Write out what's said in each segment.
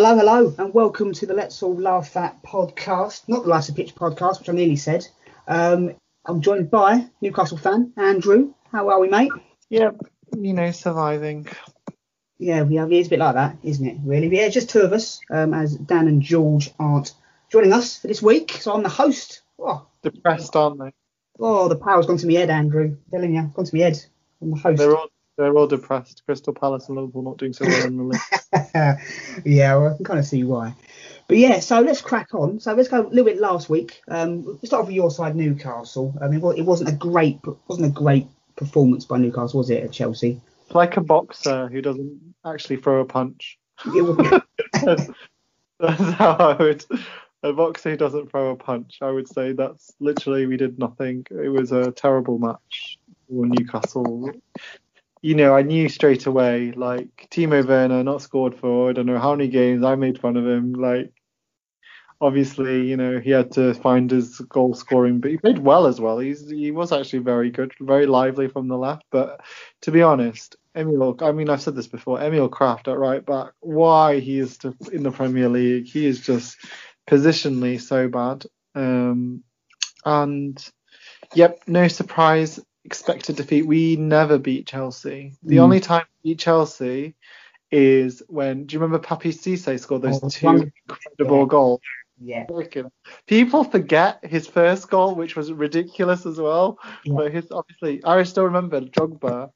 Hello, hello, and welcome to the Let's All Laugh At podcast, not the Life's a Pitch podcast, which I nearly said. Um, I'm joined by Newcastle fan Andrew. How are we, mate? Yeah, you know, surviving. Yeah, we have. It's a bit like that, isn't it? Really? But yeah, just two of us, um, as Dan and George aren't joining us for this week. So I'm the host. Oh, Depressed, aren't they? oh the power's gone to my head, Andrew. I'm telling you, gone to my head. I'm the host. They're all they're all depressed. Crystal Palace and Liverpool not doing so well in the league. yeah, well, I can kind of see why. But yeah, so let's crack on. So let's go a little bit last week. Um, let's start off with your side, Newcastle. I mean, well, it wasn't a great, wasn't a great performance by Newcastle, was it, at Chelsea? like a boxer who doesn't actually throw a punch. It That's how I would. A boxer who doesn't throw a punch. I would say that's literally we did nothing. It was a terrible match for Newcastle. You know, I knew straight away. Like Timo Werner not scored for I don't know how many games. I made fun of him. Like obviously, you know, he had to find his goal scoring, but he played well as well. He's he was actually very good, very lively from the left. But to be honest, Emil, I mean, I've said this before, Emil Krafth at right back, why he is in the Premier League, he is just positionally so bad. Um, and yep, no surprise, expected defeat. We never beat Chelsea. The Mm. only time we beat Chelsea is when, do you remember Papiss Cisse scored those Oh, two one- incredible yeah. goals? yeah, People forget his first goal, which was ridiculous as well. Yeah. But his obviously, I still remember Drogba.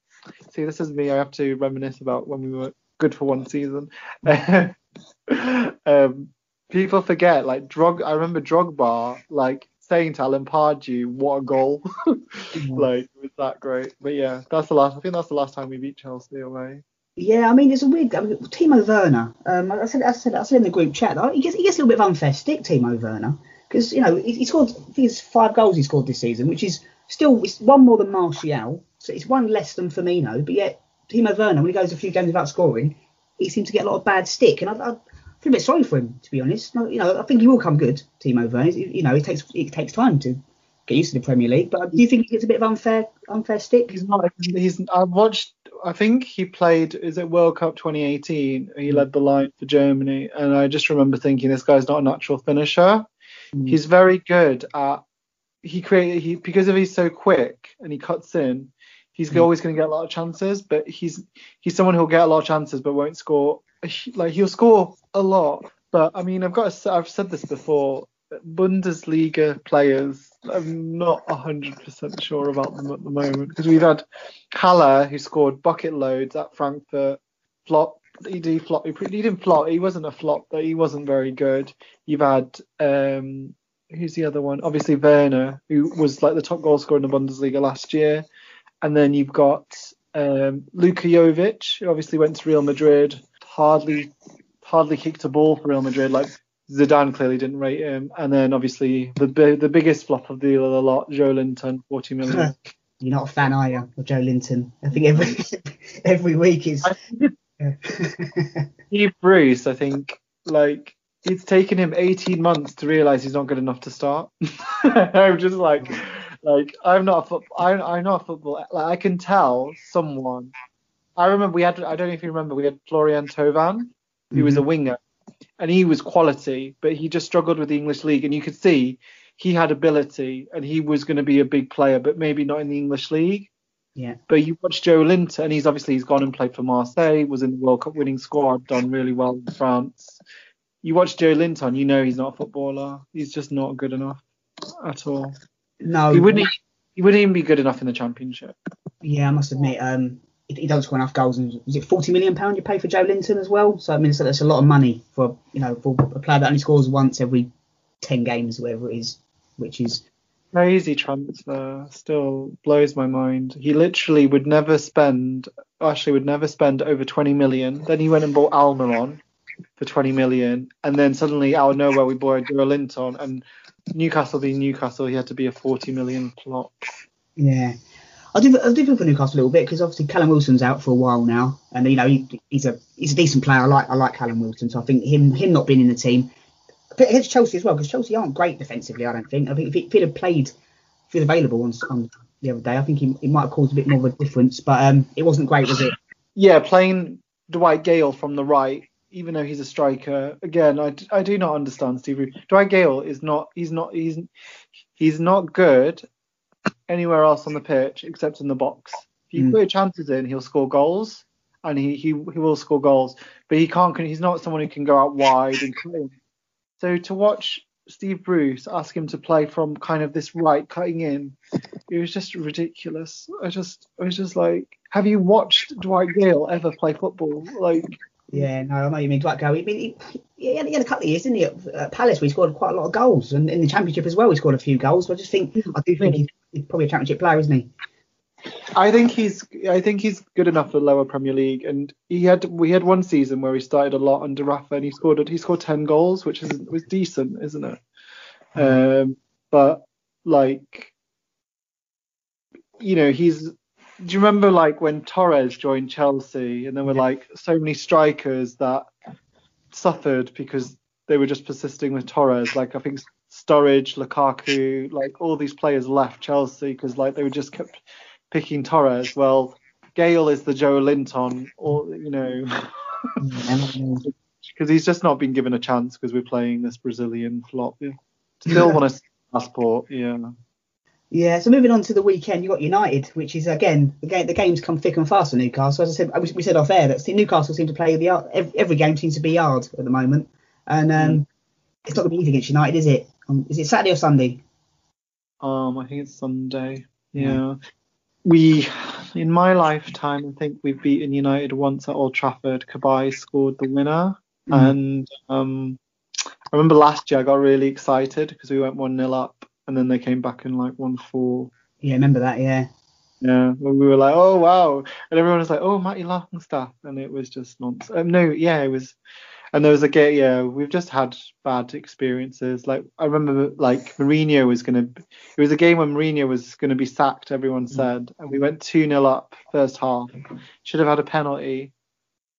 See, this is me. I have to reminisce about when we were good for one season. um, people forget, like Drog. I remember Drogba, like saying Alan Pardew, "What a goal!" like it was that great. But yeah, that's the last. I think that's the last time we beat Chelsea away. yeah. I mean, it's a weird. I mean, Timo Werner. Um, I said, I said, I said in the group chat, that he gets, he gets a little bit of unfair stick, Timo Werner, because you know he, he scored. I think it's five goals he scored this season, which is still it's one more than Martial, so it's one less than Firmino. But yet Timo Werner, when he goes a few games without scoring, he seems to get a lot of bad stick, and I, I feel a bit sorry for him to be honest. No, You know, I think he will come good, Timo Werner. You know, it takes it takes time to get used to the Premier League, but do you think he gets a bit of unfair unfair stick? He's not. He's. I watched. I think he played. Is it World Cup 2018? He led the line for Germany, and I just remember thinking this guy's not a natural finisher. Mm. He's very good at. He create. He because of he's so quick and he cuts in. He's Mm. always going to get a lot of chances, but he's he's someone who'll get a lot of chances but won't score. Like he'll score a lot, but I mean I've got to. I've said this before. Bundesliga players, I'm not 100% sure about them at the moment because we've had Haller who scored bucket loads at Frankfurt, flop. He did flop. He didn't flop. He wasn't a flop, but he wasn't very good. You've had um, who's the other one? Obviously Werner, who was like the top goal scorer in the Bundesliga last year, and then you've got um, Luka Jovic, who obviously went to Real Madrid, hardly hardly kicked a ball for Real Madrid. Like Zidane clearly didn't rate him, and then obviously the the biggest flop of the the lot, Joelinton, 40 million. You're not a fan, are you, of Joelinton? I think every every week is. I Steve Bruce, I think, like it's taken him 18 months to realize he's not good enough to start. I'm just like, like I'm not a foot, I'm, I'm not a football. Like I can tell someone. I remember we had. I don't know if you remember. We had Florian Thauvin, who was a winger, and he was quality, but he just struggled with the English league, and you could see he had ability, and he was going to be a big player, but maybe not in the English league. yeah. But you watch Joelinton, and he's obviously he's gone and played for Marseille, was in the World Cup winning squad, done really well in France. You watch Joelinton, you know he's not a footballer. He's just not good enough at all. No. He wouldn't. He wouldn't even be good enough in the Championship. Yeah, I must admit, um, he, he doesn't score enough goals. And is it 40 million pound you pay for Joelinton as well? So I mean, so that's a lot of money for you know for a player that only scores once every 10 games, whatever it is, which is Crazy transfer. Uh, still blows my mind. He literally would never spend. Actually, would never spend over 20 million. Then he went and bought Almiron for 20 million, and then suddenly out of nowhere we bought Joelinton, and Newcastle being Newcastle, he had to be a 40 million flop. yeah. I do, I do feel for Newcastle a little bit because obviously Callum Wilson's out for a while now, and you know he, he's a he's a decent player. I like I like Callum Wilson, so I think him him not being in the team against Chelsea as well because Chelsea aren't great defensively. I don't think. I think if, he, if he'd have played, if he was available on, on the other day, I think he, he might have caused a bit more of a difference. But um, it wasn't great, was it? Yeah, playing Dwight Gayle from the right, even though he's a striker, again, I, I do not understand Steve. Dwight Gayle is not he's not he's he's not good anywhere else on the pitch except in the box. If you Mm. put your chances in, he'll score goals, and he, he he will score goals. But he can't. He's not someone who can go out wide and in. So to watch Steve Bruce ask him to play from kind of this right cutting in, it was just ridiculous. I just I was just like, have you watched Dwight Gayle ever play football? Like, Yeah, no, I know you mean. Dwight Gayle. I mean, he, he, had, he had a couple of years, didn't he, at, at Palace, where he scored quite a lot of goals, and in the Championship as well, he scored a few goals. So I just think, I do think he's, he's probably a Championship player, isn't he? I think he's I think he's good enough for the lower Premier League, and he had we had one season where he started a lot under Rafa, and he scored he scored ten goals, which is was decent, isn't it? Um, but like, you know, he's. Do you remember like when Torres joined Chelsea, and there were like so many strikers that suffered because they were just persisting with Torres. Like I think Sturridge, Lukaku, like all these players left Chelsea because like they were just kept picking Torres. Well, Gayle is the Joelinton, or you know, because he's just not been given a chance because we're playing this Brazilian flop. Yeah. Still want a passport, yeah. Yeah, so moving on to the weekend, you got United, which is again the game. The games come thick and fast for Newcastle. As I said, we we said off air that Newcastle seem to play the every, every game seems to be yard at the moment, and um, it's not going to be easy against United, is it? Um, is it Saturday or Sunday? Um, I think it's Sunday. Yeah. We, in my lifetime, I think we've beaten United once at Old Trafford. Cabaye scored the winner, Mm. and um, I remember last year I got really excited because we went one 0 up, and then they came back and like one four. Yeah, remember that? Yeah. Yeah, when we were like, oh wow, and everyone was like, oh Matty Longstaff, and it was just nonsense. Um, no, yeah, it was, and there was a game. Yeah, we've just had bad experiences. Like I remember, like Mourinho was gonna. It was a game when Mourinho was gonna be sacked. Everyone said, and we went two 0 up first half. Should have had a penalty,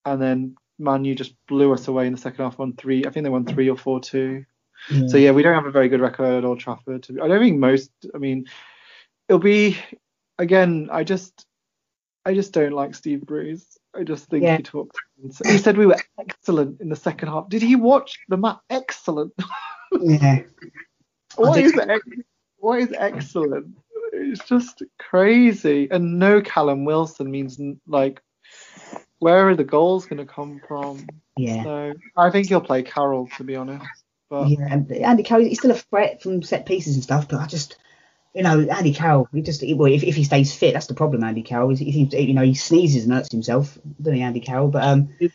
and then Man U just blew us away in the second half. Won three. I think they won three or four two. So yeah, we don't have a very good record at Old Trafford. I don't think most. I mean, it'll be again. I just, I just don't like Steve Bruce. I just think Yeah. he talks. He said we were excellent in the second half. Did he watch the match? Excellent. yeah. What is ex- what is excellent? It's just crazy. And no Callum Wilson means like, where are the goals going to come from? Yeah. So I think he'll play Carroll to be honest. But Yeah, and Andy Carroll, he's still a threat from set pieces and stuff, but I just, you know, Andy Carroll, he just, he, well, if, if he stays fit, that's the problem. Andy Carroll, he, he you know, he sneezes and hurts himself, doesn't he, Andy Carroll? But um, he's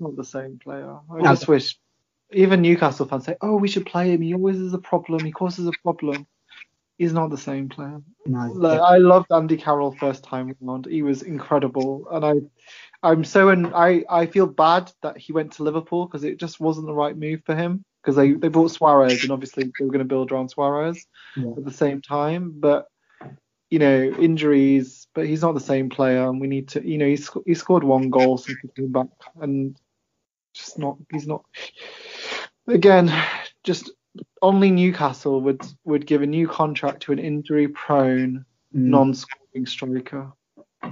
not the same player. I No. just wish even Newcastle fans say, "Oh, we should play him. He always is a problem. He causes a problem." He's not the same player. no, Like, I loved Andy Carroll first time round. He was incredible, and I, I'm so and I I feel bad that he went to Liverpool because it just wasn't the right move for him because they they bought Suarez and obviously they were going to build around Suarez Yeah. at the same time, but you know injuries. But he's not the same player, and we need to you know he's he scored one goal since he came back, and just not he's not again just only Newcastle would would give a new contract to an injury prone Mm, non-scoring striker.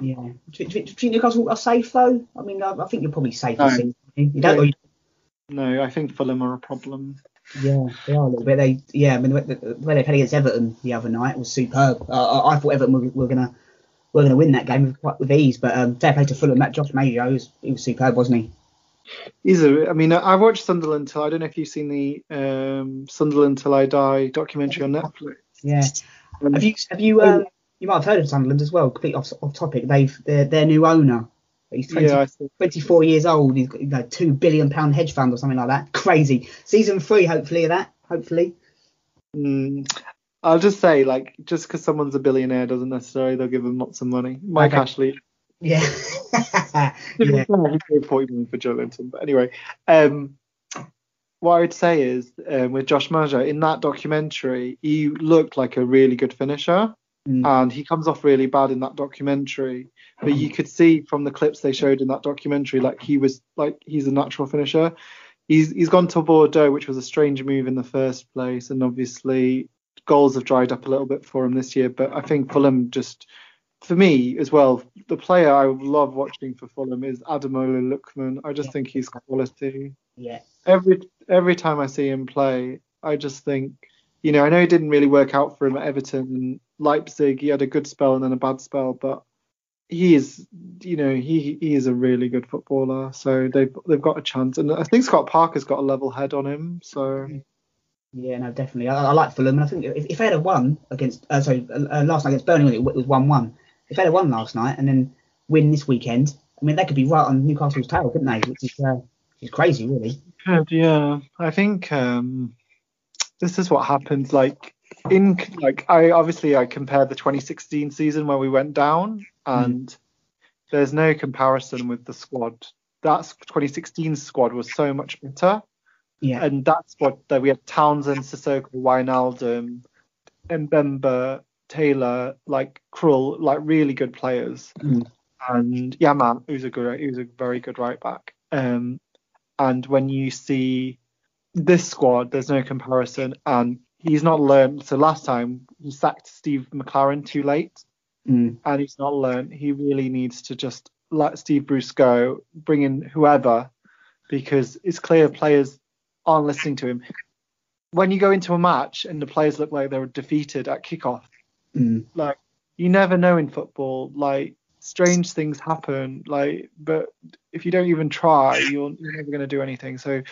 yeah. Do, you- do, you- do you think Newcastle are safe though? I mean, I, I think you're probably safe. No. You don't, No, I think Fulham are a problem. yeah, they are a little bit. They, yeah, I mean, the, the way they played against Everton the other night was superb. Uh, I, I thought Everton were, were gonna were gonna win that game with, quite with ease, but um, fair play to Fulham. That Josh Maja, he was, he was superb, wasn't he? He's a, I mean, I I watched Sunderland till I don't know if you've seen the um, Sunderland Till I Die documentary on Netflix. Yeah. Um, Have you have you um, you might have heard of Sunderland as well? Complete off, off topic. They've their their new owner. He's 20, yeah, 24 years old. He's got you know, two billion pound hedge fund or something like that. Crazy. Season three, hopefully of that. Hopefully. mm, I'll just say, like, just because someone's a billionaire doesn't necessarily they'll give them lots of money. Mike Okay. Ashley, Yeah. yeah. he paid 40 million for Joelinton, but anyway, um, what I would say is um, with Josh Maja in that documentary, he looked like a really good finisher. Mm. and he comes off really bad in that documentary. But you could see from the clips they showed in that documentary, like he was like he's a natural finisher. He's he's gone to Bordeaux, which was a strange move in the first place, and obviously goals have dried up a little bit for him this year. But I think Fulham just for me as well, the player I love watching for Fulham is Ademola Lookman. I just think he's quality. Yeah. Every every time I see him play, I just think, you know, I know it didn't really work out for him at Everton and Leipzig. He had a good spell and then a bad spell, but he is, you know, he he is a really good footballer. So they've they've got a chance, and I think Scott Parker's got a level head on him. So Yeah, no, definitely. I, I like Fulham, and I think if, if they had a won against, uh, sorry, uh, last night against Burnley, it was one-one. If they had a won last night and then win this weekend, I mean, they could be right on Newcastle's tail, couldn't they? Which is, uh, which is crazy, really. Good, yeah. I think um, this is what happens. Like in like I obviously I compared the 2016 season where we went down, and there's no comparison with the squad. That 2016 squad was so much better, Yeah. and that's what that we had Townsend, Sissoko, Wijnaldum, Mbemba, Taylor, like Krul, like really good players Mm. and Janmaat, who's a good, who's a very good right back. Um, and when you see this squad, there's no comparison, and he's not learned. So last time he sacked Steve McClaren too late, Mm. and he's not learned. He really needs to just let Steve Bruce go, bring in whoever, because it's clear players aren't listening to him. When you go into a match and the players look like they were defeated at kickoff, Mm. like you never know in football like strange things happen like but if you don't even try you're, you're never going to do anything so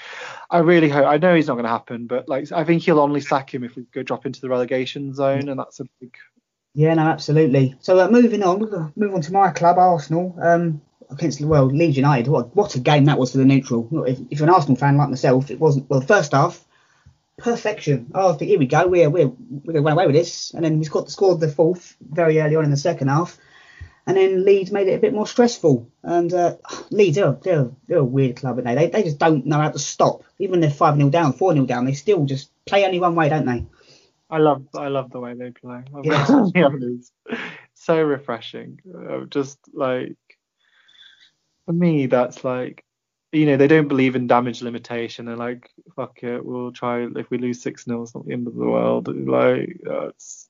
i really hope i know he's not going to happen but like i think he'll only sack him if we go drop into the relegation zone and that's a big Yeah, no, absolutely. So uh, moving on, move on to my club, Arsenal, um, against well Leeds United. What what a game that was for the neutral. If, if you're an Arsenal fan like myself, it wasn't. Well, first half, perfection. Oh, I think here we go. We're we're we're gonna run away with this, and then we scored scored the fourth very early on in the second half, and then Leeds made it a bit more stressful. And uh, Leeds, they're, they're they're a weird club, aren't they? They they just don't know how to stop. Even they're five 0 down, four 0 down, they still just play only one way, don't they? i love i love the way they play Yeah. got to be so refreshing uh, just like for me that's like you know they don't believe in damage limitation they're like fuck it we'll try if we lose 6 0 it's not the end of the world like that's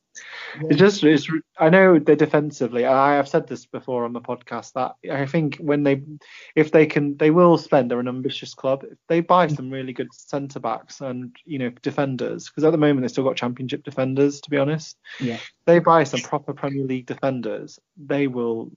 It's just, it's, I know they're defensively. and I have said this before on the podcast that I think when they, if they can, they will spend. They're an ambitious club. If they buy some really good centre backs and you know defenders, because at the moment they've still got Championship defenders. To be honest, Yeah. they buy some proper Premier League defenders. They will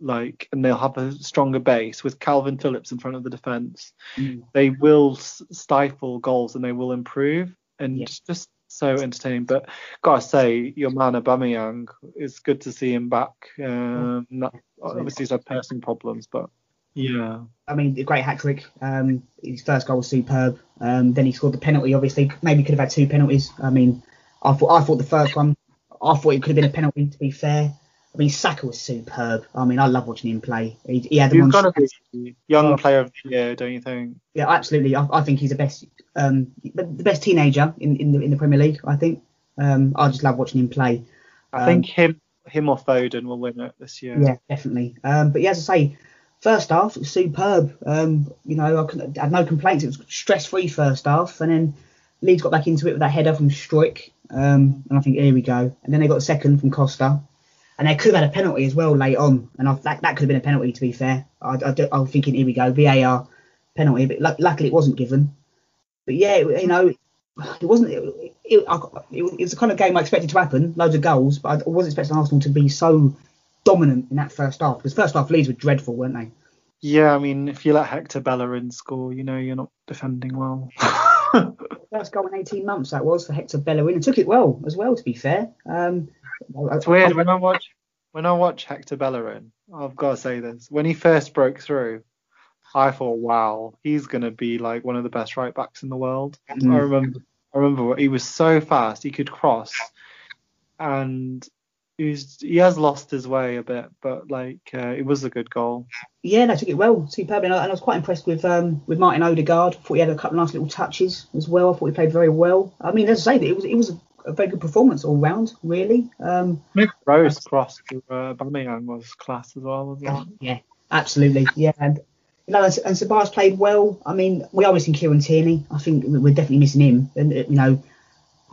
like, and they'll have a stronger base with Kalvin Phillips in front of the defence. Mm. They will stifle goals and they will improve. And Yeah. just so entertaining. But gotta say, your man Aubameyang, it's good to see him back. Um, not, obviously he's had personal problems, but yeah, I mean, a great hat trick. Um, his first goal was superb. Um, then he scored the penalty. Obviously, maybe could have had two penalties. I mean, I thought I thought the first one, I thought it could have been a penalty. To be fair, I mean, Saka was superb. I mean, I love watching him play. He, he had the one. got to be young Oh. player of the year, don't you think? Yeah, absolutely. I, I think he's the best, um, the the best teenager in, in the in the Premier League. I think. Um, I just love watching him play. I Um, think him, him or Foden will win it this year. Yeah, definitely. Um, but yeah, as I say, first half it was superb. Um, you know, I, had no complaints. It was stress free first half, and then Leeds got back into it with that header from Struijk. Um, and I think here we go. And then they got a second from Costa, and they could have had a penalty as well late on. And I, that that could have been a penalty to be fair. I, I, I was thinking here we go VAR penalty, but lu- luckily it wasn't given. But yeah, you know, it wasn't. It, it, it, was- it was the kind of game I expected to happen, loads of goals, but I wasn't expecting Arsenal to be so dominant in that first half. Because first half leads were dreadful, weren't they? Yeah, I mean, if you let Hector Bellerin score, you know you're not defending well. First goal in 18 months that was for Hector Bellerin, and took it well as well. To be fair, um, It's weird when I watch when I watch Hector Bellerin. I've got to say this: when he first broke through, I thought, "Wow, he's gonna be like one of the best right backs in the world." Mm. I remember, I remember he was so fast, he could cross, and he's he has lost his way a bit, but like uh, it was a good goal. Yeah, they took it well, superb, and I, and I was quite impressed with um, with Martin Odegaard. Thought he had a couple of nice little touches as well. I thought he played very well. I mean, as I say, it was it was a, very good performance all round, really. Um, Rose cross to uh, Aubameyang was class as well. As well. yeah, absolutely, yeah, and you know, and, and Sabas played well. I mean, we are missing Kieran Tierney. I think we're definitely missing him, and uh, you know,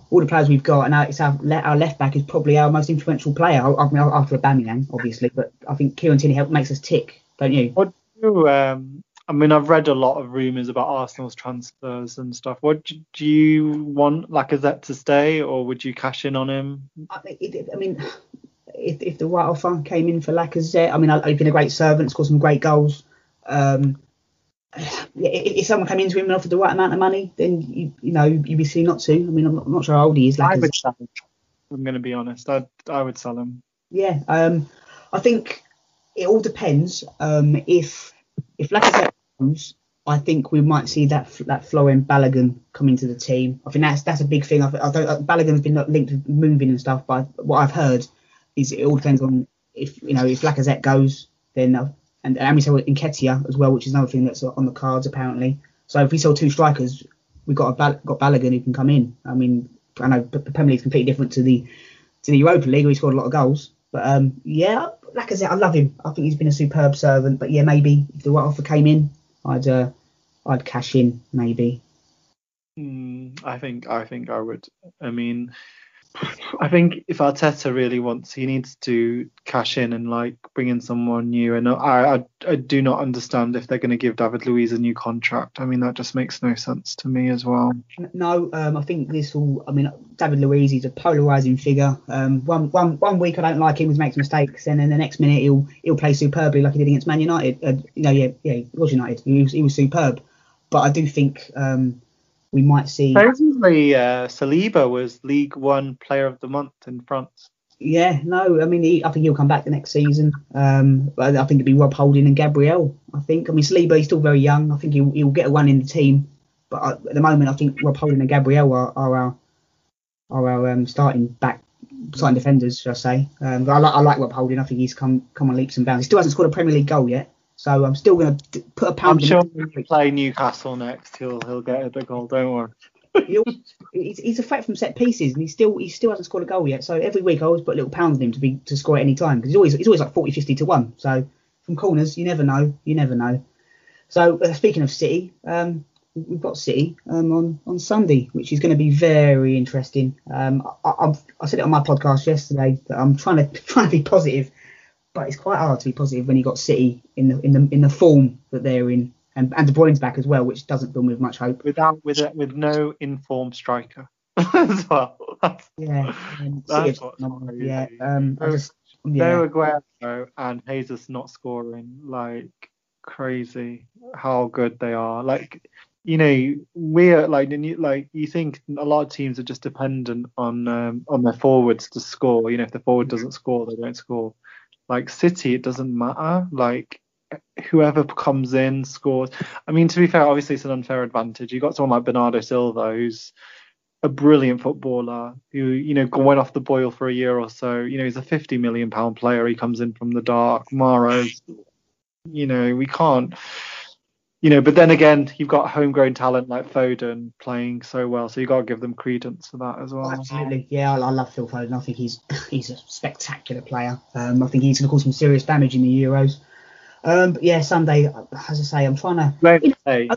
all the players we've got, and our, it's our, our left back is probably our most influential player. I, I mean, after Aubameyang, obviously, but I think Kieran Tierney help makes us tick, don't you? What do you, um, I mean, I've read a lot of rumours about Arsenal's transfers and stuff. What do, do you want Lacazette to stay, or would you cash in on him? I, it, I mean, if, if the right offer came in for Lacazette, I mean, he's been a great servant, scored some great goals. Um, if someone came into him and offered the right amount of money, then you, you know you'd be silly not to. I mean, I'm not, I'm not sure how old he is. I would sell him. I'm going to be honest. I I would sell him. Yeah, um, I think it all depends. Um, if if Lacazette comes, I think we might see that that Folarin Balogun come into the team. I think that's that's a big thing. I, I don't, Balogun's been linked with moving and stuff, but what I've heard is it all depends on if you know if Lacazette goes, then uh, and and we saw Nketiah as well, which is another thing that's on the cards apparently. So if we sell two strikers, we've got a got Balogun who can come in. I mean, I know the Premier League is completely different to the to the Europa League, where he scored a lot of goals. But um, yeah, like I said, I love him. I think he's been a superb servant. But yeah, maybe if the right offer came in, I'd uh, I'd cash in maybe. Mm, I think I think I would. I mean, I think if Arteta really wants, he needs to cash in and like bring in someone new. And I, I, I do not understand if they're going to give David Luiz a new contract. I mean, that just makes no sense to me as well. No, um, I think this will. I mean, David Luiz, is a polarizing figure. Um, one, one, one week I don't like him, he makes mistakes, and then the next minute he'll he'll play superbly like he did against Man United. Uh, you know, yeah, yeah, he was United. He was, he was superb. But I do think. Um, we might see. Supposedly, uh, Saliba was Ligue 1 Player of the Month in France. Yeah, no, I mean, he, I think he'll come back the next season. Um, I think it'll be Rob Holding and Gabriel. I think. I mean, Saliba, he's still very young. I think he'll, he'll get a run in the team. But at the moment, I think Rob Holding and Gabriel are, are our are our um, starting back starting defenders, should I say? Um, I like I like Rob Holding. I think he's come come on leaps and bounds. He still hasn't scored a Premier League goal yet. So I'm still going to put a pound. I'm sure when we play Newcastle next, he'll he'll get a big goal. Don't worry. he's, he's a threat from set pieces, and he still he still hasn't scored a goal yet. So every week I always put a little pound on him to be to score at any time because he's always he's always like 40, 50 to one. So from corners, you never know, you never know. So uh, speaking of City, um, we've got City um, on on Sunday, which is going to be very interesting. Um, I, I, I said it on my podcast yesterday that I'm trying to trying to be positive but it's quite hard to be positive when you got City in the in the in the form that they're in, and and De Bruyne's back as well, which doesn't fill me with much hope. Without with a, with no informed striker as well. yeah, that's what yeah. Um, I just, yeah. Aguero and Jesus not scoring like crazy. How good they are. Like you know, we're like like you think a lot of teams are just dependent on um, on their forwards to score. You know, if the forward doesn't score, they don't score. Like City, it doesn't matter. Like whoever comes in scores. I mean, to be fair, obviously it's an unfair advantage. You got someone like Bernardo Silva, who's a brilliant footballer, who you know went off the boil for a year or so. You know, he's a 50 million pound player. He comes in from the dark. Mahrez, you know, we can't you know, but then again, you've got homegrown talent like Foden playing so well, so you've got to give them credence for that as well. Absolutely, yeah, I, I, love Phil Foden. I think he's he's a spectacular player. Um, I think he's going to cause some serious damage in the Euros. Um, but yeah, Sunday, as I say, I'm trying to. You know, hey,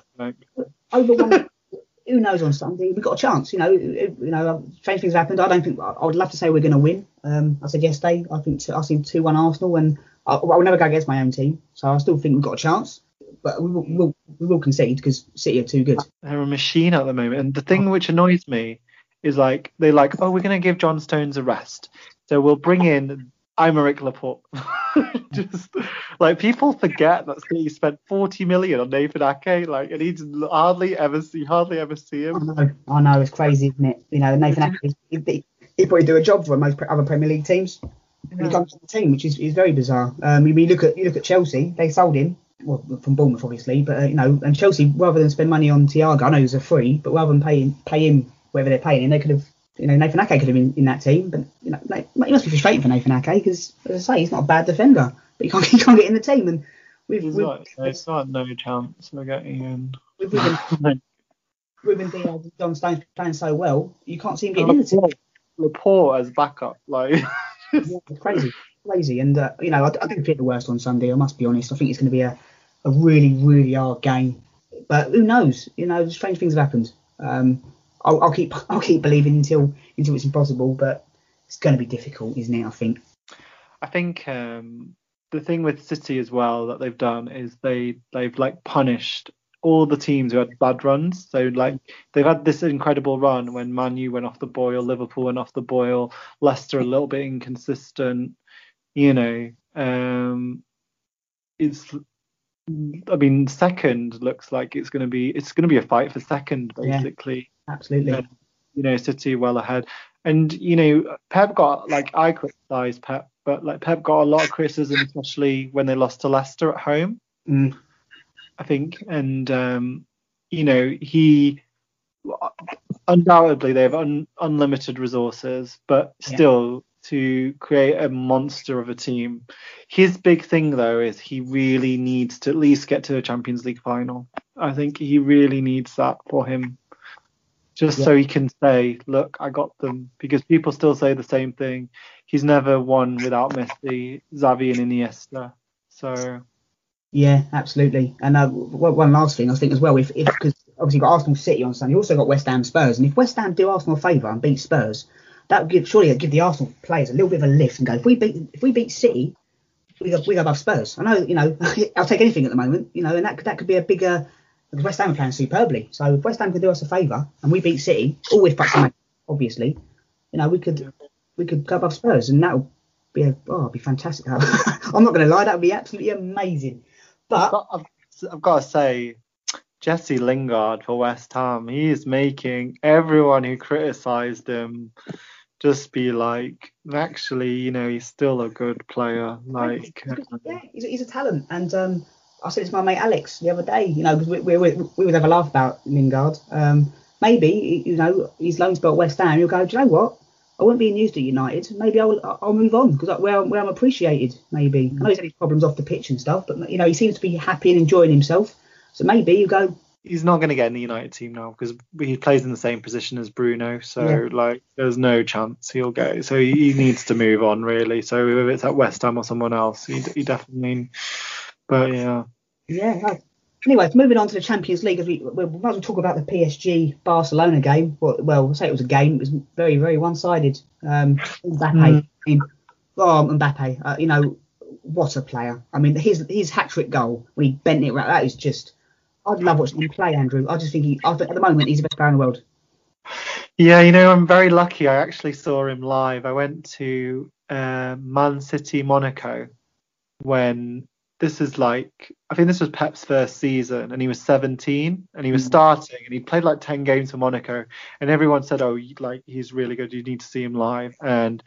over one. who knows on Sunday? We've got a chance. You know, you know, strange things have happened. I don't think I would love to say we're going to win. Um, I said yesterday, I think I seen two one Arsenal, and I, I will never go against my own team, so I still think we've got a chance but we will, we will, we will concede because City are too good. They're a machine at the moment, and the thing which annoys me is like they're like, oh, we're going to give John Stones a rest, so we'll bring in Aymeric Laporte. Just like people forget that City spent 40 million on Nathan Ake, like, and he hardly ever see, hardly ever see him. I know, I know, it's crazy, isn't it? You know, Nathan Ake, he, he probably do a job for most other Premier League teams. When he comes to the team, which is, is very bizarre. Um, you look at you look at Chelsea, they sold him well, from Bournemouth obviously, but uh, you know, and Chelsea rather than spend money on Thiago, I know he's a free, but rather than paying him, pay him whatever they're paying him, they could have, you know, Nathan Ake could have been in that team, but you know, it must be frustrating for Nathan Ake because, as I say, he's not a bad defender, but he can't, he can't get in the team, and we've, we've not, it's not no chance of getting in. With Ruben, Ruben and John Stones playing so well, you can't see him getting in the team. Laporte as backup, like. yeah, it's crazy crazy. And uh, you know, I, I didn't feel the worst on Sunday. I must be honest. I think it's going to be a, a really, really hard game. But who knows? You know, strange things have happened. Um, I'll, I'll keep I'll keep believing until until it's impossible, but it's going to be difficult, isn't it? I think. I think um, the thing with City as well that they've done is they they've like punished all the teams who had bad runs. So like they've had this incredible run when Manu went off the boil, Liverpool went off the boil, Leicester a little bit inconsistent. You know, um, it's I mean second looks like it's going to be it's going to be a fight for second basically. Yeah, absolutely. And, you know, City well ahead. And you know, Pep got like I criticised Pep, but like Pep got a lot of criticism, especially when they lost to Leicester at home. Mm. I think, and um, you know, he undoubtedly they have un, unlimited resources, but still. To create a monster of a team. His big thing though is he really needs to at least get to a Champions League final. I think he really needs that for him just yeah. so he can say, "Look, I got them." Because people still say the same thing. He's never won without Messi, Xavi, and Iniesta. So. Yeah, absolutely. And uh, one last thing, I think as well, if because obviously you've got Arsenal City on Sunday, you also got West Ham Spurs, and if West Ham do Arsenal a favour and beat Spurs, that would give surely give the Arsenal players a little bit of a lift and go, if we beat if we beat City, we go we go above Spurs. I know, you know, I'll take anything at the moment, you know, and that that could be a bigger West Ham are playing superbly. So if West Ham could do us a favour and we beat City, all with practice, obviously, you know, we could we could go above Spurs, and that would be a oh, be fantastic. I'm not going to lie, that would be absolutely amazing. But I've got, I've, I've got to say, Jesse Lingard for West Ham, he is making everyone who criticised him just be like, actually, you know, he's still a good player. Like, yeah, he's, he's a talent, and um, I said to my mate Alex the other day, you know, because we, we, we, we would have a laugh about Lingard. Um, maybe, you know, he's loan spell at West Ham. He'll go, do you know what? I wouldn't be used at United. Maybe I'll I'll move on because where, where I'm appreciated. Maybe. I know he's had his problems off the pitch and stuff, but you know he seems to be happy and enjoying himself. So maybe you go. He's not going to get in the United team now because he plays in the same position as Bruno. So yeah. like, there's no chance he'll go. So he, he, needs to move on really. So if it's at West Ham or someone else, he, he definitely. But yeah. Yeah. Anyway, moving on to the Champions League, as we, we might as well talk about the PSG Barcelona game. Well, well, we'll say it was a game. It was very, very one-sided. Um, Mbappe, mm. oh, Mbappe, uh, you know, what a player. I mean, his his hat trick goal when he bent it right, that is just. I'd love watching him play, Andrew. I just think he, I think at the moment, he's the best player in the world. Yeah, you know, I'm very lucky. I actually saw him live. I went to uh, Man City Monaco when this is like I think this was Pep's first season, and he was 17, and he was mm. starting, and he played like 10 games for Monaco, and everyone said, "Oh, like he's really good. You need to see him live." And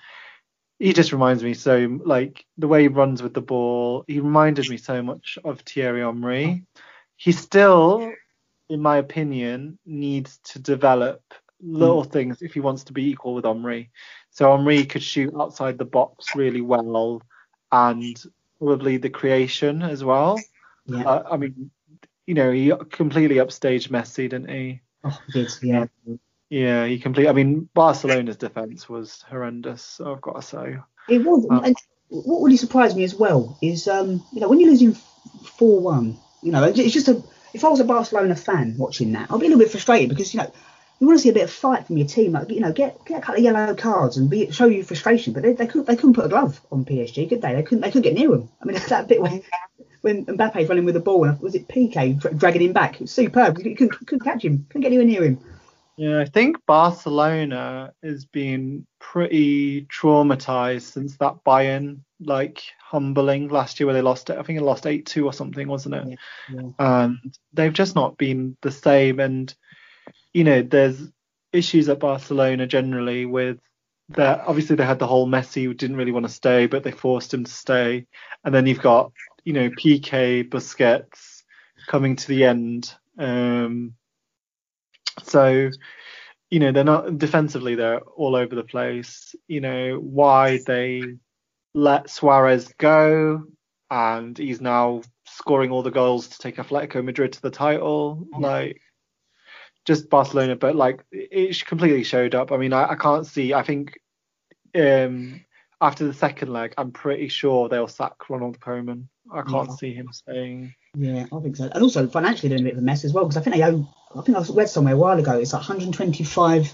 he just reminds me so like the way he runs with the ball. He reminded me so much of Thierry Henry. He still, in my opinion, needs to develop little mm. things if he wants to be equal with Henry. So Henry could shoot outside the box really well and probably the creation as well. Yeah. Uh, I mean, you know, he completely upstaged Messi, didn't he? Oh, he did, yeah. Yeah, he completely. I mean, Barcelona's defense was horrendous. I've got to say. It was. Um, and what really surprised me as well is, um, you know, when you're losing four-one, you know, it's just a. If I was a Barcelona fan watching that, I'd be a little bit frustrated because you know you want to see a bit of fight from your team, like you know, get get a couple of yellow cards and be, show you frustration. But they, they couldn't they couldn't put a glove on PSG, could they? They couldn't they couldn't get near him. I mean, that bit when when Mbappe's running with the ball and was it Piqué dragging him back? It was superb. You couldn't, couldn't catch him, couldn't get anywhere near him. Yeah, I think Barcelona has been pretty traumatized since that Bayern like humbling last year where they lost it. I think it lost eight two or something, wasn't it? Yeah, yeah. And they've just not been the same and you know, there's issues at Barcelona generally with that. Obviously, they had the whole Messi who didn't really want to stay, but they forced him to stay. And then you've got, you know, Piqué Busquets coming to the end. Um, so, you know, they're not defensively, they're all over the place. You know, why they let Suarez go and he's now scoring all the goals to take Atletico Madrid to the title. Like, just Barcelona, but like it completely showed up. I mean, I, I can't see. I think um, after the second leg, I'm pretty sure they'll sack Ronald Koeman. I can't yeah. see him staying. Yeah, I think so. And also financially they're in a bit of a mess as well because I think they owe. I think I read somewhere a while ago it's like 125,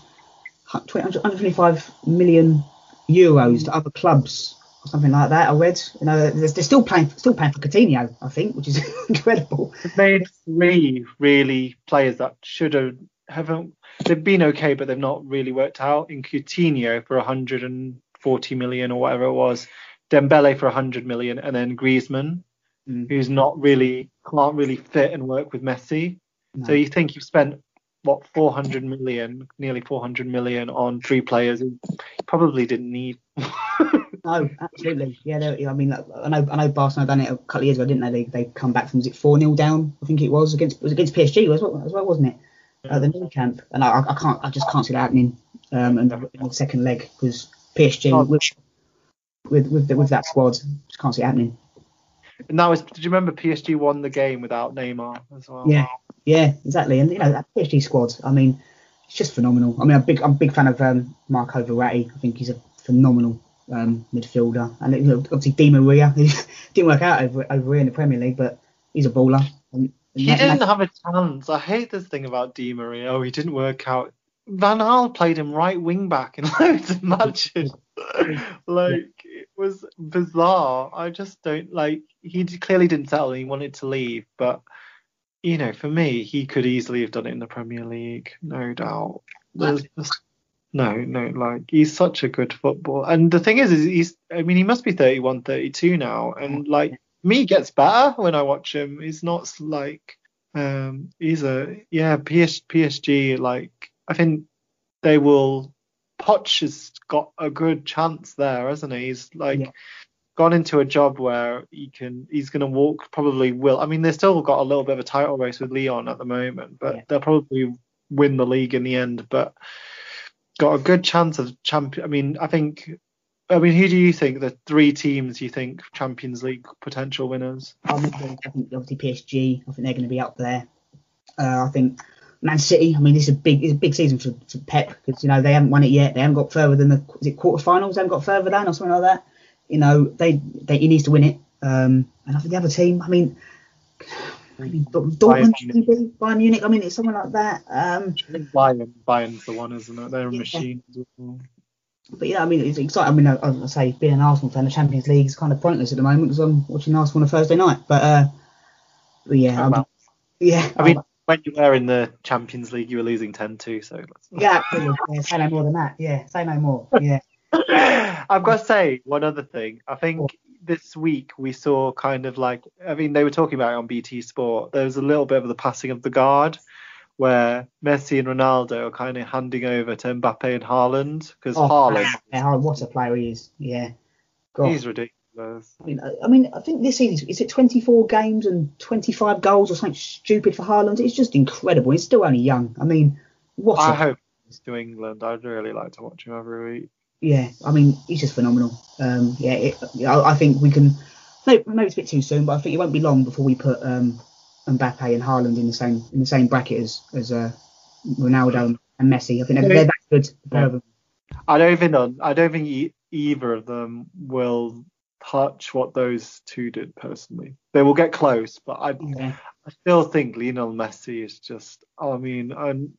125 million euros to other clubs or something like that. I read. You know, they're, they're still playing, still paying for Coutinho, I think, which is incredible. They've made three really players that should have haven't they've been okay, but they've not really worked out. In Coutinho for 140 million or whatever it was, Dembele for 100 million, and then Griezmann, Mm. who's not really can't really fit and work with Messi. No. So you think you've spent what 400 million, nearly 400 million on three players who probably didn't need. No, absolutely. Yeah, I mean, I know, I know Barcelona done it a couple of years ago, didn't they? They, they come back from was it four 0 down? I think it was against it was against PSG as well, as well wasn't it? At the Nou Camp, and I, I can't, I just can't see that happening. Um, in the, second leg because PSG Oh. with with with, the, with that squad, just can't see it happening. And that was. Did you remember PSG won the game without Neymar as well? Yeah, yeah, exactly. And you know that PSG squad, I mean, it's just phenomenal. I mean, I'm big, I'm a big fan of um, Marco Verratti. I think he's a phenomenal um, midfielder. And you know, obviously Di Maria, who didn't work out over over here in the Premier League, but he's a baller. And, and He that- didn't that- have a chance. I hate this thing about Di Maria. Oh, he didn't work out. Van Gaal played him right wing back in loads of matches. like it was bizarre. I just don't like. He clearly didn't settle. He wanted to leave, but you know, for me, he could easily have done it in the Premier League, no doubt. There's just no, no, like he's such a good football. And the thing is, is he's. I mean, he must be 31, 32 now, and like me gets better when I watch him. He's not like um he's a yeah PS, PSG like I think they will Poch has got a good chance there hasn't he he's like Yeah. gone into a job where he can he's going to walk probably will I mean they've still got a little bit of a title race with Lyon at the moment but Yeah. they'll probably win the league in the end but got a good chance of champion I mean I think I mean who do you think the three teams you think Champions League potential winners I think, think obviously PSG. I think they're going to be up there. Uh, I think Man City. I mean, this is a big, it's a big season for, for Pep because you know they haven't won it yet. They haven't got further than the is it quarterfinals. They haven't got further than or something like that. You know, they, they he needs to win it. Um, and I think the other team. I mean, I mean Dort- Dortmund, Munich. maybe Bayern Munich. I mean, it's something like that. Um, Bayern, Bayern's the one, isn't it? They're a Yeah. machine. as well. but yeah, I mean, it's exciting. I mean, I, I say being an Arsenal fan, the Champions League is kind of pointless at the moment because I'm watching Arsenal on a Thursday night. But, uh, but yeah, Oh, I'm- yeah. I mean, when you were in the Champions League, you were losing 10-2, so. Yeah, absolutely. Yeah, say no more than that. Yeah, say no more. Yeah. I've got to say one other thing. I think this week we saw kind of like, I mean, they were talking about it on BT Sport. There was a little bit of the passing of the guard where Messi and Ronaldo are kind of handing over to Mbappe and Haaland because Oh, Haaland, yeah, oh, what a player he is. Yeah. God. he's ridiculous. I mean, I, I mean, I think this season is it 24 games and 25 goals or something stupid for Haaland. It's just incredible. He's still only young. I mean, what? I a- hope he's to England. I'd really like to watch him every week. Yeah, I mean, he's just phenomenal. Um, yeah, it, I, I think we can. Maybe, maybe it's a bit too soon, but I think it won't be long before we put um, Mbappe and Haaland in the same in the same bracket as as uh, Ronaldo and Messi. I think they're, they're that good. the pair of them. I don't even. I don't think either of them will touch what those two did personally. They will get close, but I, Yeah. I still think Lionel and Messi is just. I mean, and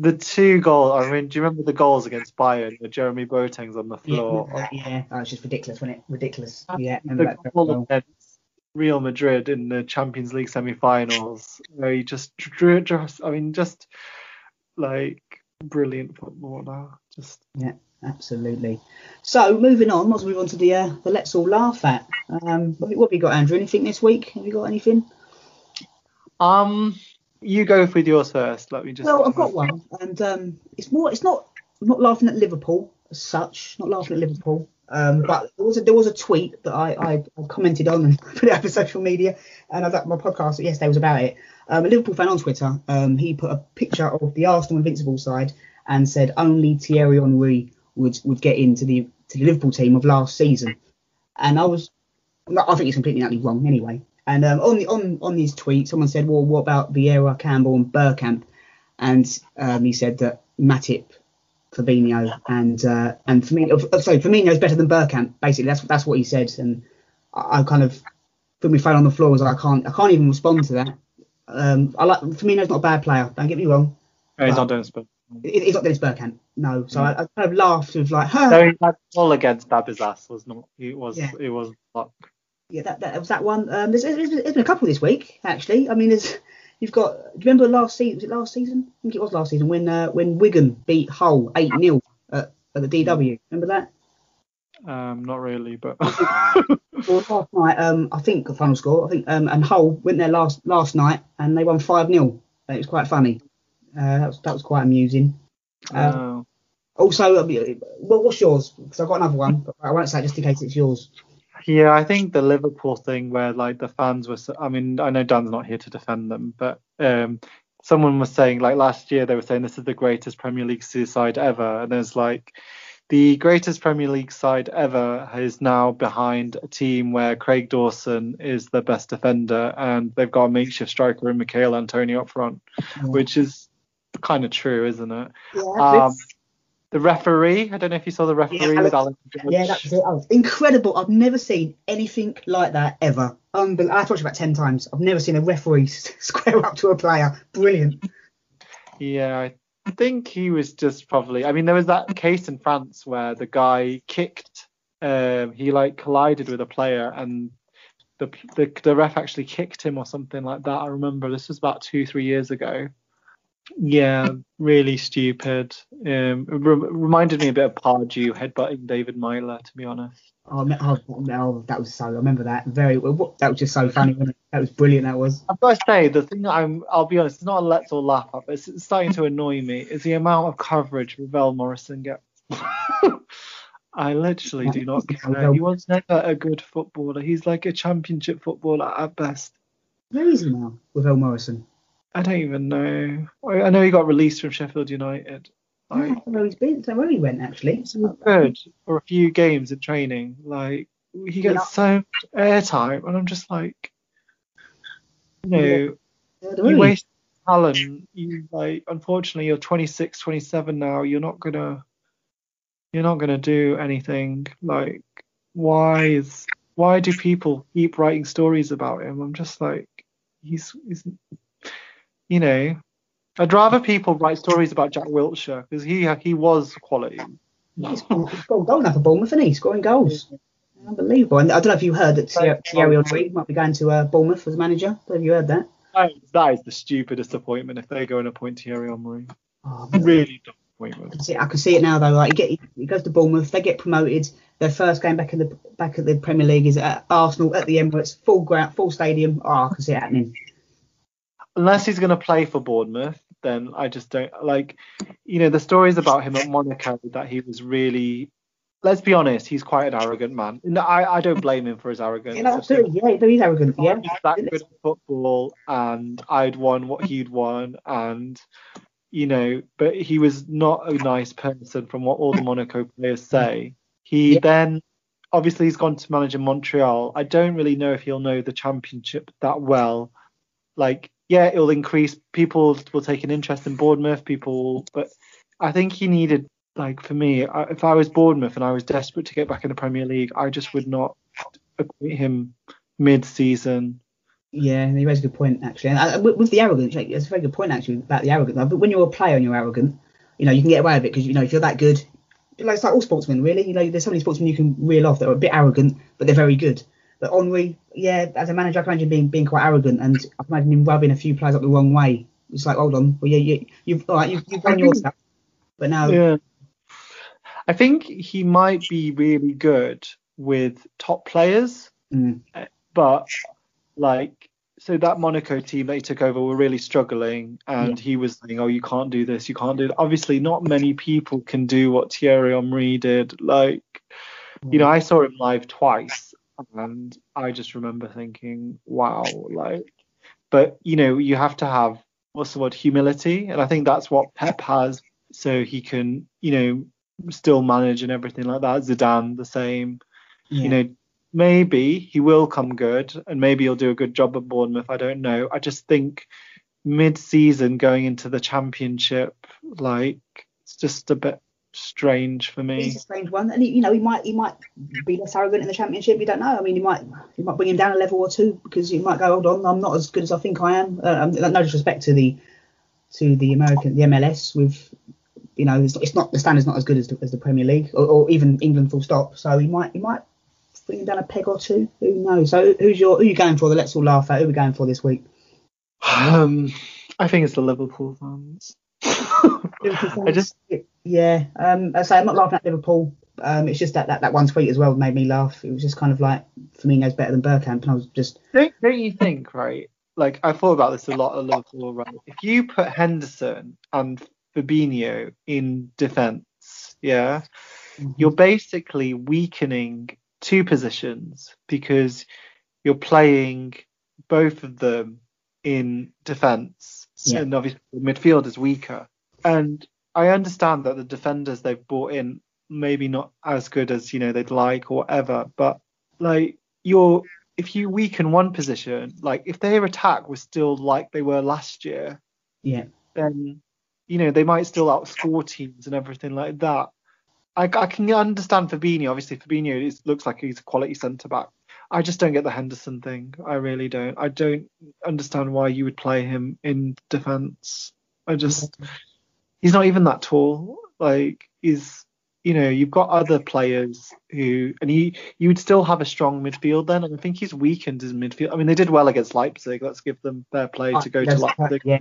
the two goals. I mean, do you remember the goals against Bayern? Where Jeremy Boateng's on the floor. Yeah, yeah, that was just ridiculous, wasn't it? Ridiculous. Yeah, the that goal goal. against Real Madrid in the Champions League semi-finals, where he just drew. Just, I mean, just like brilliant footballer. Just yeah, Absolutely. So moving on, let's move on to the uh, the let's all laugh at. Um, what, what have you got, Andrew? Anything this week? Have you got anything? um, you go with yours first. Let me just. Well, I've got one, and um, it's more. It's not. I'm not laughing at Liverpool as such. Not laughing at Liverpool. Um, but there was a, there was a tweet that I, I, I commented on and put it up on social media, and I my podcast yesterday was about it. Um, a Liverpool fan on Twitter, um, he put a picture of the Arsenal Invincible side and said only Thierry Henry would would get into the to the Liverpool team of last season, and I was I think it's completely utterly wrong anyway. And um, on the on on his tweet, someone said, well, what about Vieira, Campbell, and Bergkamp? And um, he said that Matip, Fabinho, and uh, and Firmino. Oh, sorry, Firmino is better than Bergkamp. Basically, that's that's what he said. And I, I kind of put my phone on the floor. I was like, I can't, I can't even respond to that. Um, I like Firmino's not a bad player. Don't get me wrong. No, he's not Dennis He's not Dennis Bergkamp. No. So I, I kind of laughed with like, huh. No, that goal against was not. It was. Yeah. It was luck. Yeah, that, that was that one. Um, there's, there's, there's been a couple this week actually. I mean, there's you've got. Do you remember last season? Was it last season? I think it was last season when uh, when Wigan beat Hull eight 0 at, at the DW. Remember that? Um, not really, but Well, last night, um, I think the final score. I think um, and Hull went there last last night and they won five 0 It was quite funny. Uh, that was that was quite amusing. Um, Oh. Also, well, what's yours? Because I've got another one, but I won't say it just in case it's yours. Yeah, I think the Liverpool thing where like the fans were. So, I mean, I know Dan's not here to defend them, but um, someone was saying like last year they were saying this is the greatest Premier League suicide ever, and there's like the greatest Premier League side ever is now behind a team where Craig Dawson is the best defender, and they've got a makeshift striker in Michail Antonio up front, which is kind of true, isn't it? Yeah, Um, the referee, I don't know if you saw the referee Yeah, with Alan. Yeah, that was it. Oh, incredible. I've never seen anything like that ever. Unbel- I've watched about 10 times. I've never seen a referee square up to a player. Brilliant. Yeah, I think he was just probably. I mean, there was that case in France where the guy kicked. Um, he like collided with a player, and the, the the ref actually kicked him or something like that. I remember this was about two three years ago. Yeah, really stupid. Um, re- reminded me a bit of Pardew headbutting David Meyler, to be honest. Oh, oh, oh, that was so. I remember that. Very. well, That was just so funny. Wasn't it? That was brilliant. That was. I've got to say, the thing that I'm, I'll be honest, it's not a let's all laugh at, but it's, it's starting to annoy me, is the amount of coverage Ravel Morrison gets. I literally do not care. He was never a good footballer. He's like a championship footballer at best. Where is he now with El Morrison? I don't even know. I, know he got released from Sheffield United. I I, don't know where he's been. Know where he went actually. good for a few games in training. Like he gets Yeah. so much airtime, and I'm just like, you know, Yeah, you waste talent. You like, unfortunately, you're 26, 27 now. You're not gonna, you're not gonna do anything. Like, why is, why do people keep writing stories about him? I'm just like, he's, he's, you know, I'd rather people write stories about Jack Wilshere because he he was quality. He's got scored goal now for Bournemouth, isn't he? Scoring goals. Unbelievable. And I don't know if you heard that Thierry Henry might be going to uh, Bournemouth as manager. If you heard that. That is, that is the stupidest appointment if they go and appoint Thierry Henry. Oh, Really dumb I appointment. can see, I can see it now though. Like he, get, he goes to Bournemouth, they get promoted. Their first game back in the back at the Premier League is at Arsenal at the Emirates, full ground, full stadium. Oh, I can see it happening. Unless he's going to play for Bournemouth, then I just don't like. You know, the stories about him at Monaco that he was really. Let's be honest, he's quite an arrogant man. No, I, I don't blame him for his arrogance. Yeah, absolutely. Yeah, he's arrogant. Yeah. He's that good at football, and I'd won what he'd won, and you know, but he was not a nice person from what all the Monaco players say. He Yeah. then obviously he's gone to manage in Montreal. I don't really know if he'll know the championship that well. Like, yeah, it'll increase people will take an interest in Bournemouth, people but I think he needed like for me, I- if I was Bournemouth and I was desperate to get back in the Premier League, I just would not appoint him mid-season. Yeah, he raised a good point actually. And uh, with, with the arrogance, like, it's a very good point actually about the arrogance. But when you're a player and you're arrogant, you know you can get away with it because you know if you're that good, like it's like all sportsmen really. You know, there's so many sportsmen you can reel off that are a bit arrogant, but they're very good. But Henry, yeah, as a manager, I can imagine being being quite arrogant, and I can imagine him rubbing a few players up the wrong way. It's like, hold on, well, yeah, you, you've all right, you've, you've won your stuff, but now, Yeah. I think he might be really good with top players, Mm, but like so that Monaco team that he took over were really struggling and he was saying, Oh, you can't do this, you can't do that. Obviously not many people can do what Thierry Henry did. Like you know, I saw him live twice and I just remember thinking, Wow, like but you know, you have to have what's the word, humility, and I think that's what Pep has, so he can, you know, still manage and everything like that. Zidane the same. yeah. You know, maybe he will come good and maybe he'll do a good job at Bournemouth. I don't know. I just think mid season going into the championship, like it's just a bit strange for me. He's a strange one, and he, you know he might he might be less arrogant in the championship. You don't know. I mean, he might he might bring him down a level or two because he might go, hold on, I'm not as good as I think I am. Uh, um, no disrespect to the to the American the MLS with you know it's, it's not the standard's not as good as the, as the Premier League or, or even England full stop. So he might he might bring him down a peg or two. Who knows? So who's your who are you going for? The let's all laugh at. Who are we going for this week? Um, I think it's the Liverpool fans. I just yeah. Um, I say I'm not laughing at Liverpool. Um, it's just that, that that one tweet as well made me laugh. It was just kind of like Firmino's better than Bergkamp, and I was just don't don't you think right? Like I thought about this a lot at Liverpool. Right, if you put Henderson and Fabinho in defence, yeah, mm-hmm. you're basically weakening two positions because you're playing both of them in defence, yeah. and obviously the midfield is weaker. And I understand that the defenders they've brought in maybe not as good as you know they'd like or whatever, but like you're if you weaken one position, like if their attack was still like they were last year, yeah, then you know they might still outscore teams and everything like that. I, I can understand Fabinho. Obviously, Fabinho is, looks like he's a quality centre back. I just don't get the Henderson thing. I really don't. I don't understand why you would play him in defence. I just he's not even that tall. Like he's you know you've got other players who and he you would still have a strong midfield then. And I think he's weakened his midfield. I mean they did well against Leipzig. Let's give them fair play to go to Leipzig. Yeah,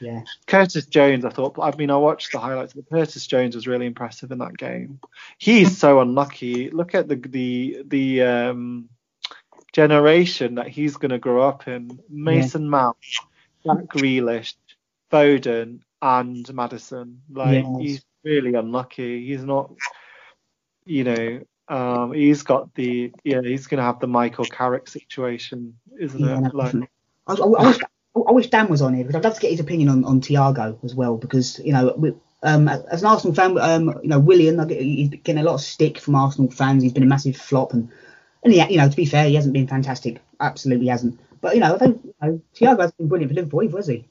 yeah. Curtis Jones, I thought. I mean, I watched the highlights. But Curtis Jones was really impressive in that game. He's so unlucky. Look at the the the um, generation that he's going to grow up in. Mason yeah. Mount, Jack Grealish, Foden, and Maddison. Like yes. he's really unlucky. He's not, you know, um, he's got the yeah, he's going to have the Michael Carrick situation, isn't yeah, it? Like, I, I, I, wish I wish Dan was on here because I'd love to get his opinion on, on Thiago as well because you know we, um, as an Arsenal fan, um, you know Willian, he's getting a lot of stick from Arsenal fans. He's been a massive flop, and and yeah, you know to be fair, he hasn't been fantastic. Absolutely hasn't. But you know, I think you know, Thiago has been brilliant for Liverpool, either, has he?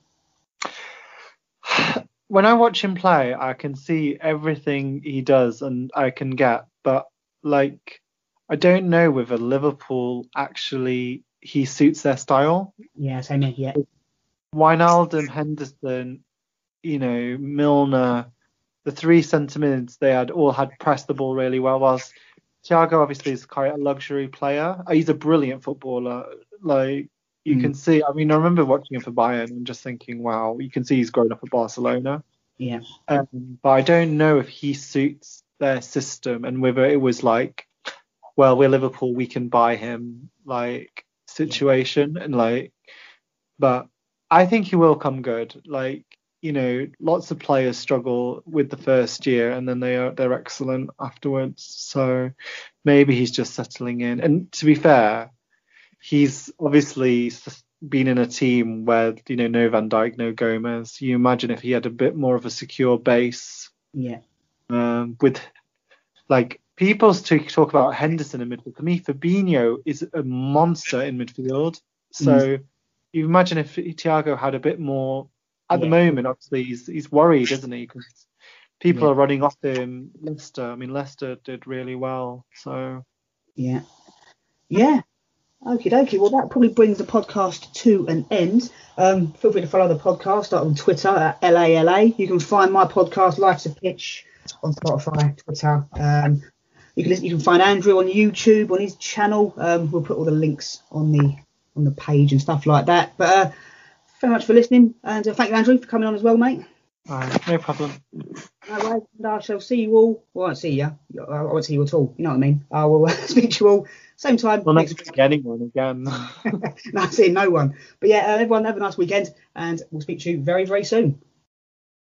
When I watch him play, I can see everything he does, and I can get. But like, I don't know whether Liverpool actually he suits their style. Yes, I here. Yeah. Wijnaldum, Henderson, you know, Milner, the three centre mids they had all had pressed the ball really well. Whilst Thiago obviously is quite a luxury player. He's a brilliant footballer. Like you mm. can see. I mean, I remember watching him for Bayern and just thinking, wow, you can see he's grown up at Barcelona. Yeah. Um, but I don't know if he suits their system and whether it was like, well, we're Liverpool, we can buy him, like situation, and like, but I think he will come good. Like, you know, lots of players struggle with the first year and then they are they're excellent afterwards. So maybe he's just settling in. And to be fair, he's obviously been in a team where you know no Van Dijk, no Gomez. You imagine if he had a bit more of a secure base. Yeah. Um, with like people talk about Henderson in midfield. For me, Fabinho is a monster in midfield. So. Mm you imagine if Thiago had a bit more. At yeah. the moment, obviously, he's he's worried, isn't he? Because people yeah. are running off him. Leicester, I mean, Leicester did really well. So. Yeah. Yeah. Okie dokie. Well, that probably brings the podcast to an end. Um, feel free to follow the podcast on Twitter at LALA. You can find my podcast, Life's a Pitch, on Spotify, Twitter. Um, you can you can find Andrew on YouTube on his channel. Um, we'll put all the links on the on the page and stuff like that. But uh, very much for listening, and uh, thank you, Andrew, for coming on as well, mate. No problem. No way, and I shall see you all. Well, I won't see you. I won't see you at all. You know what I mean? I will speak to you all same time. Well, next week. anyone again. no, seeing no one. But yeah, uh, everyone have a nice weekend, and we'll speak to you very, very soon.